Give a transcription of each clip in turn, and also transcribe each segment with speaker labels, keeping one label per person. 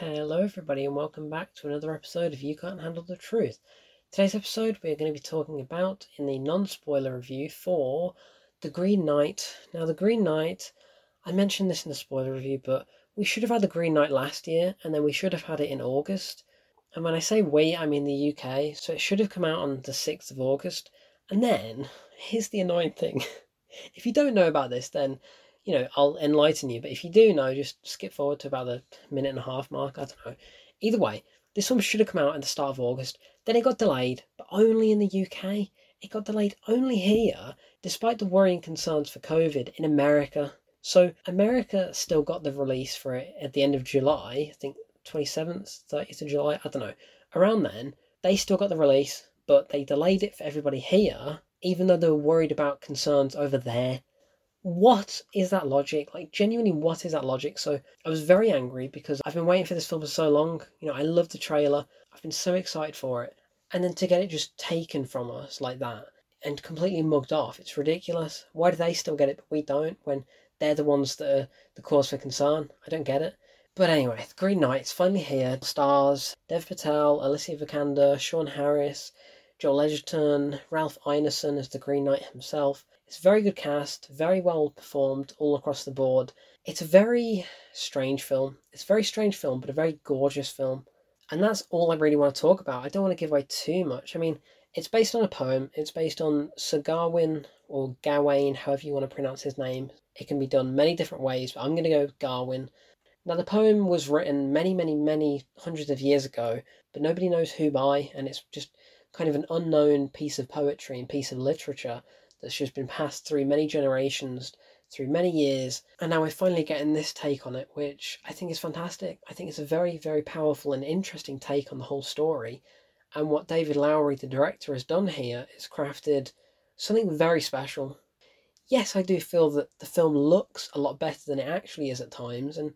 Speaker 1: Hello, everybody, and welcome back to another episode of You Can't Handle the Truth. Today's episode, we are going to be talking about in the non spoiler review for The Green Knight. Now, The Green Knight, I mentioned this in the spoiler review, but we should have had The Green Knight last year, and then we should have had it in August. And when I say we, I mean the UK, so it should have come out on the 6th of August. And then, here's the annoying thing if you don't know about this, then you know, I'll enlighten you. But if you do know, just skip forward to about the minute and a half mark. I don't know. Either way, this one should have come out at the start of August. Then it got delayed, but only in the UK. It got delayed only here, despite the worrying concerns for COVID in America. So America still got the release for it at the end of July. I think 27th, 30th of July. I don't know. Around then, they still got the release, but they delayed it for everybody here, even though they were worried about concerns over there what is that logic? Like, genuinely, what is that logic? So, I was very angry because I've been waiting for this film for so long. You know, I love the trailer, I've been so excited for it. And then to get it just taken from us like that and completely mugged off, it's ridiculous. Why do they still get it, but we don't, when they're the ones that are the cause for concern? I don't get it. But anyway, The Green Knight's finally here. Stars Dev Patel, Alicia Vikander, Sean Harris, Joel Edgerton, Ralph Ineson as the Green Knight himself. It's a very good cast, very well performed all across the board. It's a very strange film. It's a very strange film, but a very gorgeous film. And that's all I really want to talk about. I don't want to give away too much. I mean, it's based on a poem. It's based on Sir Gawain or Gawain, however you want to pronounce his name. It can be done many different ways, but I'm going to go Gawain. Now, the poem was written many, many, many hundreds of years ago, but nobody knows who by, and it's just kind of an unknown piece of poetry and piece of literature that's just been passed through many generations, through many years, and now we're finally getting this take on it, which I think is fantastic. I think it's a very, very powerful and interesting take on the whole story. And what David Lowery, the director, has done here is crafted something very special. Yes, I do feel that the film looks a lot better than it actually is at times, and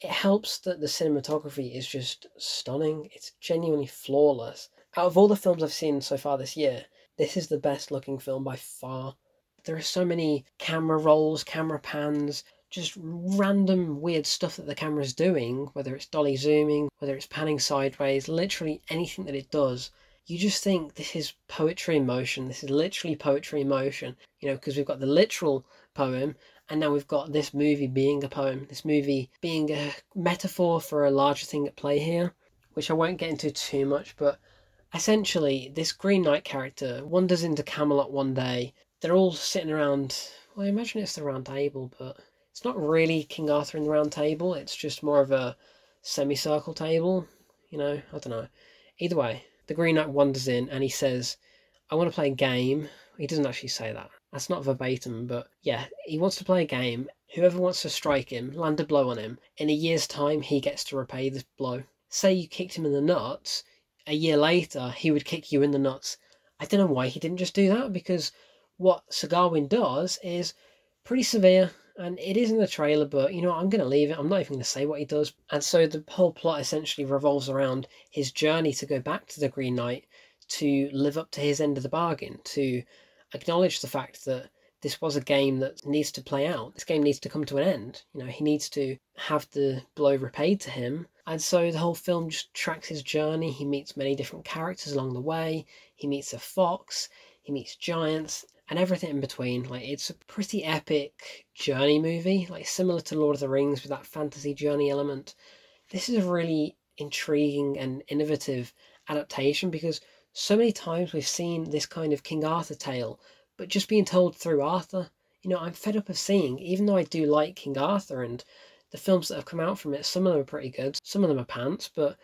Speaker 1: it helps that the cinematography is just stunning. It's genuinely flawless. Out of all the films I've seen so far this year, this is the best looking film by far. There are so many camera rolls, camera pans, just random weird stuff that the camera's doing, whether it's dolly zooming, whether it's panning sideways, literally anything that it does. You just think this is poetry in motion. This is literally poetry in motion, you know, because we've got the literal poem and now we've got this movie being a poem, this movie being a metaphor for a larger thing at play here, which I won't get into too much, but essentially, this Green Knight character wanders into Camelot one day. They're all sitting around. Well, I imagine it's the Round Table, but it's not really King Arthur in the Round Table. It's just more of a semicircle table. You know, I don't know. Either way, the Green Knight wanders in and he says, "I want to play a game." He doesn't actually say that. That's not verbatim, but yeah, he wants to play a game. Whoever wants to strike him, land a blow on him, in a year's time, he gets to repay this blow. Say you kicked him in the nuts, a year later he would kick you in the nuts. I don't know why he didn't just do that because what Sir Gawain does is pretty severe and it is in the trailer, but you know what, I'm going to leave it. I'm not even going to say what he does. And so the whole plot essentially revolves around his journey to go back to the Green Knight to live up to his end of the bargain, to acknowledge the fact that this was a game that needs to play out. This game needs to come to an end. You know, he needs to have the blow repaid to him. And so the whole film just tracks his journey. He meets many different characters along the way. He meets a fox, he meets giants, and everything in between. Like it's a pretty epic journey movie, like similar to Lord of the Rings with that fantasy journey element. This is a really intriguing and innovative adaptation because so many times we've seen this kind of King Arthur tale but just being told through Arthur. You know, I'm fed up of seeing, even though I do like King Arthur and the films that have come out from it, some of them are pretty good, some of them are pants, but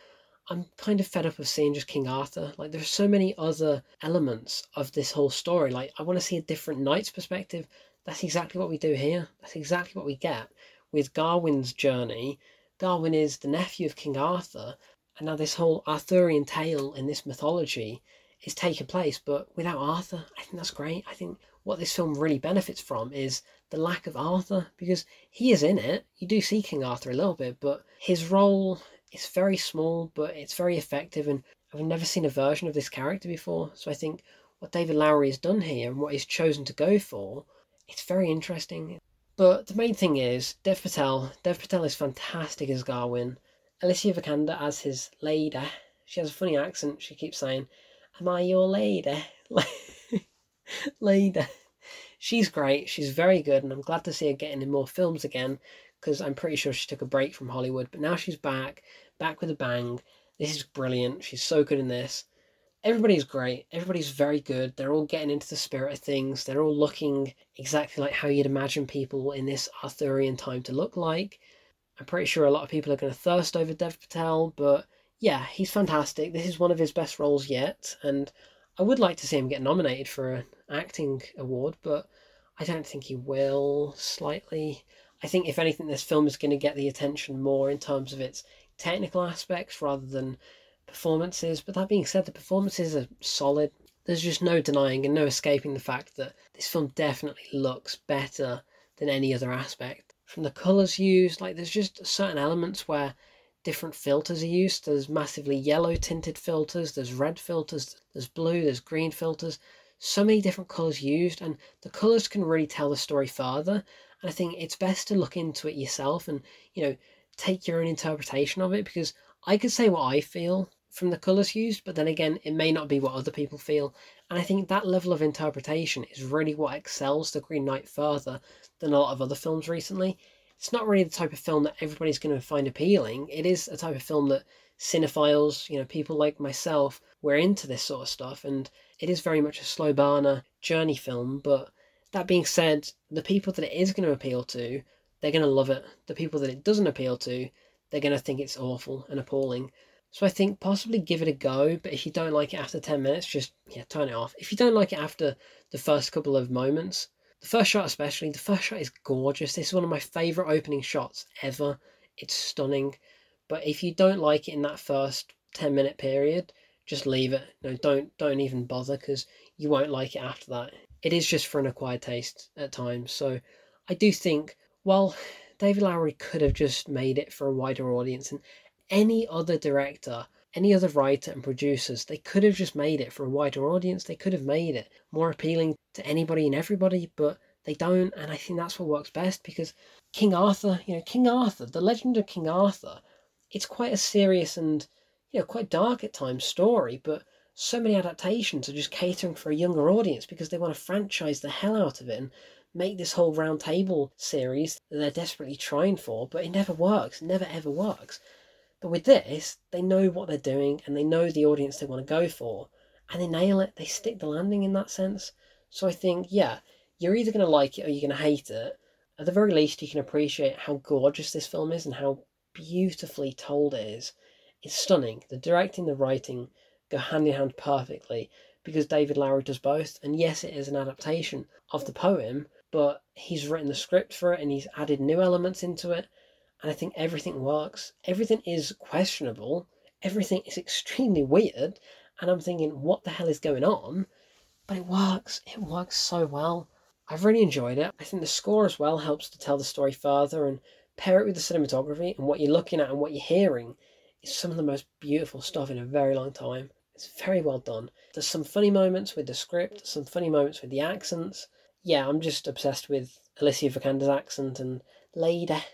Speaker 1: I'm kind of fed up of seeing just King Arthur. Like, there's so many other elements of this whole story. Like, I want to see a different knight's perspective. That's exactly what we do here. That's exactly what we get with Gawain's journey. Gawain is the nephew of King Arthur, and now this whole Arthurian tale in this mythology is taking place, but without Arthur. I think that's great. I think what this film really benefits from is the lack of Arthur because he is in it. You do see King Arthur a little bit, but his role is very small, but it's very effective. And I've never seen a version of this character before, so I think what David Lowery has done here and what he's chosen to go for, it's very interesting. But the main thing is Dev Patel. Dev Patel is fantastic as Gawain. Alicia Vikander as his lady. She has a funny accent. She keeps saying, "Am I your lady?" lady. She's great. She's very good, and I'm glad to see her getting in more films again because I'm pretty sure she took a break from Hollywood. But now she's back, back with a bang. This is brilliant. She's so good in this. Everybody's great. Everybody's very good. They're all getting into the spirit of things. They're all looking exactly like how you'd imagine people in this Arthurian time to look like. I'm pretty sure a lot of people are going to thirst over Dev Patel, but yeah, he's fantastic. This is one of his best roles yet, and I would like to see him get nominated for an acting award, but I don't think he will. Slightly, I think if anything, this film is going to get the attention more in terms of its technical aspects rather than performances. But that being said, the performances are solid. There's just no denying and no escaping the fact that this film definitely looks better than any other aspect. From the colours used, like there's just certain elements where different filters are used. There's massively yellow tinted filters, there's red filters, there's blue, there's green filters. So many different colours used, and the colours can really tell the story further. And I think it's best to look into it yourself and, you know, take your own interpretation of it because I could say what I feel from the colours used, but then again, it may not be what other people feel. And I think that level of interpretation is really what excels The Green Knight further than a lot of other films recently it's not really the type of film that everybody's going to find appealing. It is a type of film that cinephiles, you know, people like myself, we're into this sort of stuff, and it is very much a slow burner journey film. But that being said, the people that it is going to appeal to, they're going to love it. The people that it doesn't appeal to, they're going to think it's awful and appalling. So I think possibly give it a go, but if you don't like it after 10 minutes, just yeah, turn it off. If you don't like it after the first couple of moments, the first shot, especially, the first shot is gorgeous. This is one of my favourite opening shots ever. It's stunning. But if you don't like it in that first 10 minute period, just leave it. No, don't don't even bother because you won't like it after that. It is just for an acquired taste at times. So I do think, well, David Lowery could have just made it for a wider audience, and any other director any other writer and producers, they could have just made it for a wider audience. They could have made it more appealing to anybody and everybody, but they don't. And I think that's what works best because King Arthur, you know, King Arthur, the legend of King Arthur, it's quite a serious and, you know, quite dark at times story, but so many adaptations are just catering for a younger audience because they want to franchise the hell out of it and make this whole round table series that they're desperately trying for, but it never works, it never ever works. But with this, they know what they're doing and they know the audience they want to go for, and they nail it. They stick the landing in that sense. So I think, yeah, you're either going to like it or you're going to hate it. At the very least, you can appreciate how gorgeous this film is and how beautifully told it is. It's stunning. The directing, the writing go hand in hand perfectly because David Lowery does both. And yes, it is an adaptation of the poem, but he's written the script for it and he's added new elements into it and I think everything works. Everything is questionable. Everything is extremely weird, and I'm thinking, what the hell is going on? But it works. It works so well. I've really enjoyed it. I think the score as well helps to tell the story further and pair it with the cinematography and what you're looking at and what you're hearing is some of the most beautiful stuff in a very long time. It's very well done. There's some funny moments with the script, some funny moments with the accents. Yeah, I'm just obsessed with Alicia Vikander's accent and Lady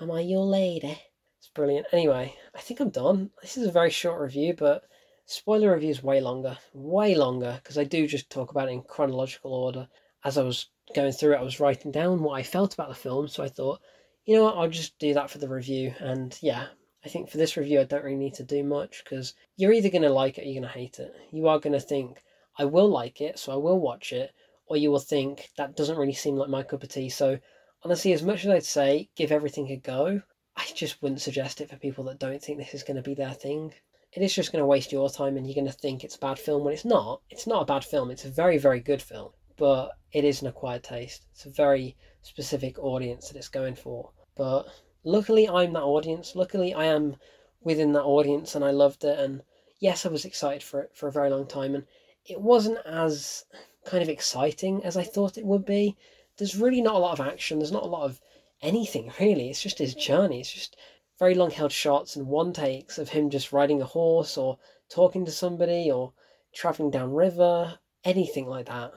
Speaker 1: Am I your lady? It's brilliant. Anyway, I think I'm done. This is a very short review, but spoiler review is way longer. Way longer, because I do just talk about it in chronological order. As I was going through it, I was writing down what I felt about the film, so I thought, you know what, I'll just do that for the review. And yeah, I think for this review, I don't really need to do much because you're either going to like it or you're going to hate it. You are going to think, I will like it, so I will watch it, or you will think, that doesn't really seem like my cup of tea, so honestly, as much as I'd say give everything a go, I just wouldn't suggest it for people that don't think this is going to be their thing. It is just going to waste your time and you're going to think it's a bad film when it's not. It's not a bad film, it's a very, very good film, but it is an acquired taste. It's a very specific audience that it's going for. But luckily, I'm that audience. Luckily, I am within that audience and I loved it. And yes, I was excited for it for a very long time. And it wasn't as kind of exciting as I thought it would be there's really not a lot of action. There's not a lot of anything really. It's just his journey. It's just very long held shots and one takes of him just riding a horse or talking to somebody or traveling down river, anything like that.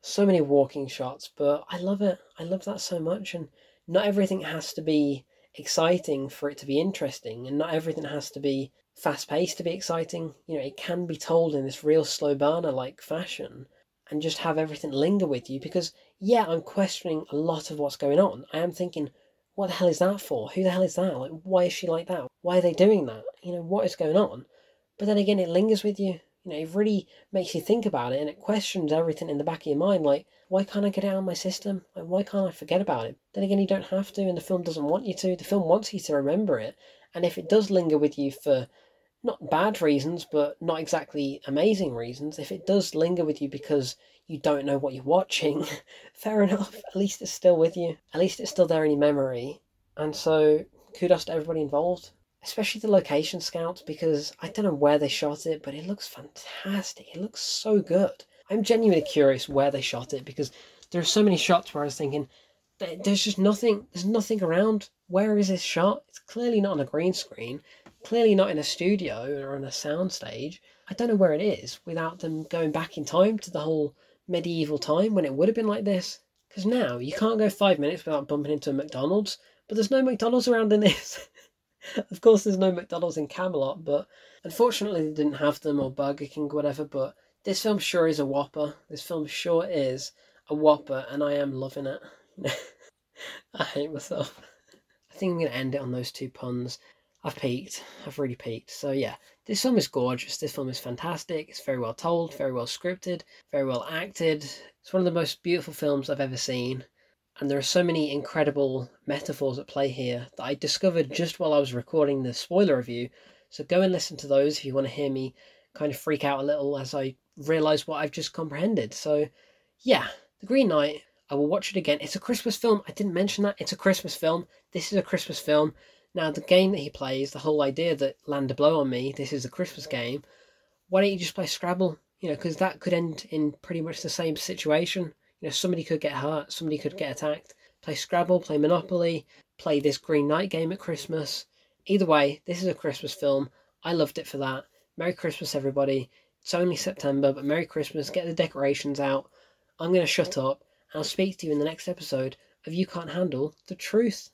Speaker 1: So many walking shots, but I love it. I love that so much, and not everything has to be exciting for it to be interesting, and not everything has to be fast paced to be exciting. You know, it can be told in this real slow burner like fashion and just have everything linger with you because, yeah, I'm questioning a lot of what's going on. I am thinking, what the hell is that for? Who the hell is that? Like, why is she like that? Why are they doing that? You know, what is going on? But then again, it lingers with you. You know, it really makes you think about it and it questions everything in the back of your mind. Like, why can't I get it out of my system? Like, why can't I forget about it? Then again, you don't have to, and the film doesn't want you to. The film wants you to remember it. And if it does linger with you for not bad reasons, but not exactly amazing reasons, if it does linger with you because you don't know what you're watching, fair enough. At least it's still with you. At least it's still there in your memory. And so, kudos to everybody involved, especially the location scouts, because I don't know where they shot it, but it looks fantastic. It looks so good. I'm genuinely curious where they shot it because there are so many shots where I was thinking, there's just nothing, there's nothing around. Where is this shot? It's clearly not on a green screen clearly not in a studio or on a soundstage. I don't know where it is without them going back in time to the whole medieval time when it would have been like this. Because now you can't go five minutes without bumping into a McDonald's, but there's no McDonald's around in this. of course, there's no McDonald's in Camelot, but unfortunately they didn't have them or Burger King, or whatever. But this film sure is a whopper. This film sure is a whopper, and I am loving it. I hate myself. I think I'm going to end it on those two puns. I've peaked. I've really peaked. So yeah, this film is gorgeous. This film is fantastic. It's very well told, very well scripted, very well acted. It's one of the most beautiful films I've ever seen. And there are so many incredible metaphors at play here that I discovered just while I was recording the spoiler review. So go and listen to those if you want to hear me kind of freak out a little as I realise what I've just comprehended. So yeah, The Green Knight, I will watch it again. It's a Christmas film. I didn't mention that. It's a Christmas film. This is a Christmas film. Now, the game that he plays, the whole idea that land a blow on me, this is a Christmas game, why don't you just play Scrabble? You know, because that could end in pretty much the same situation. You know, somebody could get hurt, somebody could get attacked. Play Scrabble, play Monopoly, play this Green Knight game at Christmas. Either way, this is a Christmas film. I loved it for that. Merry Christmas, everybody. It's only September, but Merry Christmas. Get the decorations out. I'm going to shut up, and I'll speak to you in the next episode of You Can't Handle the Truth.